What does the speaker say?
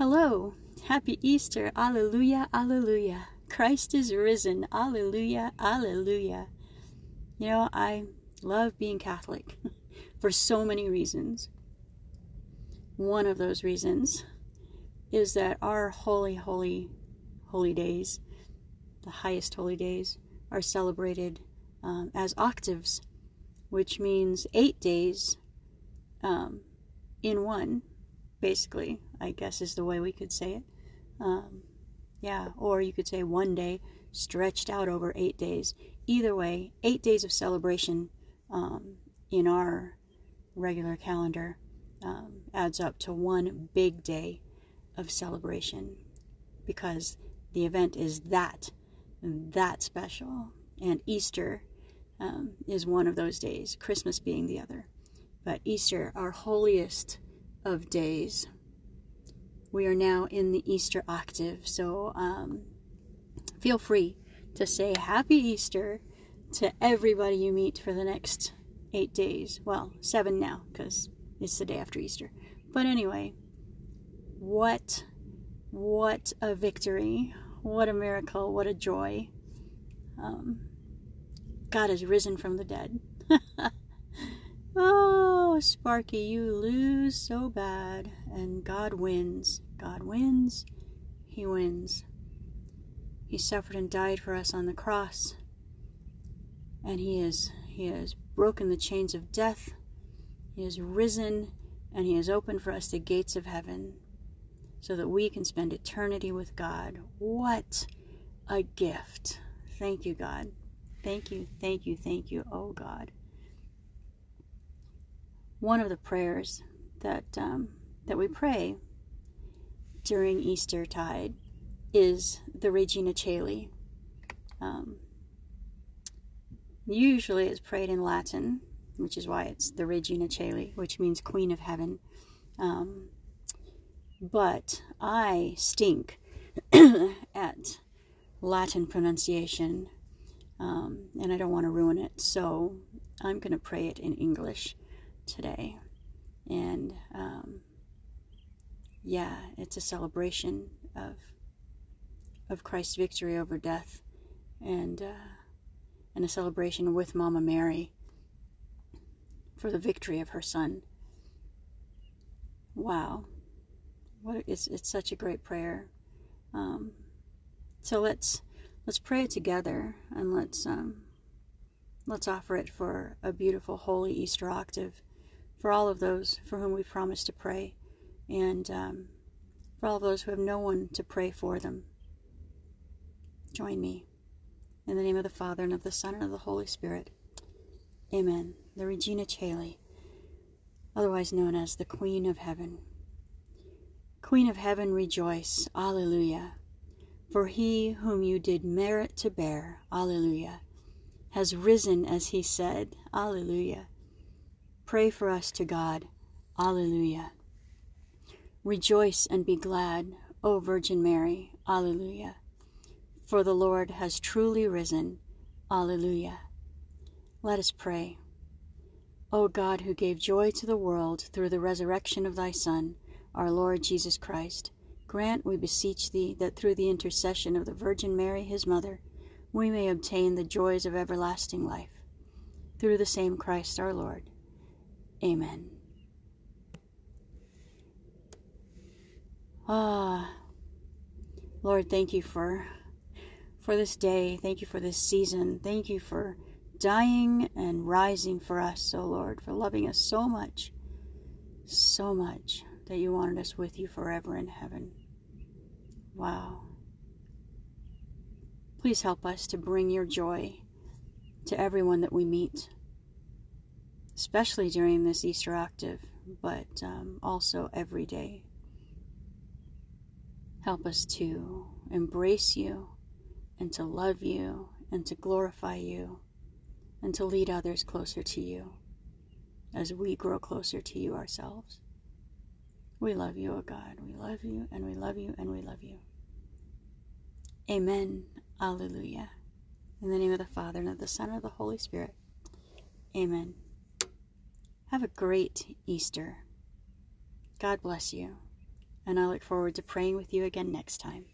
Hello, happy Easter, alleluia, alleluia. Christ is risen, alleluia, alleluia. You know, I love being Catholic for so many reasons. One of those reasons is that our holy, holy, holy days, the highest holy days, are celebrated um, as octaves, which means eight days um, in one, basically, I guess is the way we could say it. Um, yeah, or you could say one day stretched out over eight days. Either way, eight days of celebration um, in our regular calendar um, adds up to one big day of celebration because the event is that, that special. And Easter um, is one of those days, Christmas being the other. But Easter, our holiest of days. We are now in the Easter octave, so um, feel free to say Happy Easter to everybody you meet for the next eight days. Well, seven now, because it's the day after Easter. But anyway, what what a victory! What a miracle! What a joy! Um, God has risen from the dead. Oh, Sparky, you lose so bad. And God wins. God wins. He wins. He suffered and died for us on the cross. And he is he has broken the chains of death. He has risen and he has opened for us the gates of heaven so that we can spend eternity with God. What a gift. Thank you, God. Thank you, thank you, thank you, oh God one of the prayers that um, that we pray during Easter tide is the Regina Caeli. Um, usually it's prayed in Latin, which is why it's the Regina Caeli, which means Queen of Heaven. Um, but I stink at Latin pronunciation, um, and I don't want to ruin it, so I'm going to pray it in English today. And um, yeah, it's a celebration of of Christ's victory over death, and uh, and a celebration with Mama Mary for the victory of her Son. Wow, what it's it's such a great prayer. Um, so let's let's pray together, and let's um, let's offer it for a beautiful holy Easter octave for all of those for whom we promise to pray, and um, for all of those who have no one to pray for them. Join me. In the name of the Father, and of the Son, and of the Holy Spirit. Amen. The Regina Caeli, otherwise known as the Queen of Heaven. Queen of Heaven, rejoice. Alleluia. For he whom you did merit to bear, Alleluia, has risen as he said, Alleluia Pray for us to God. Alleluia. Rejoice and be glad, O Virgin Mary. Alleluia. For the Lord has truly risen. Alleluia. Let us pray. O God, who gave joy to the world through the resurrection of thy Son, our Lord Jesus Christ, grant, we beseech thee, that through the intercession of the Virgin Mary, his mother, we may obtain the joys of everlasting life. Through the same Christ our Lord. Amen. Ah, Lord, thank you for for this day. Thank you for this season. Thank you for dying and rising for us, oh Lord, for loving us so much, so much that you wanted us with you forever in heaven. Wow. Please help us to bring your joy to everyone that we meet especially during this Easter octave, but um, also every day. Help us to embrace you and to love you and to glorify you and to lead others closer to you as we grow closer to you ourselves. We love you, O oh God. We love you and we love you and we love you. Amen. Alleluia. In the name of the Father and of the Son and of the Holy Spirit. Amen. Have a great Easter. God bless you. and I look forward to praying with you again next time.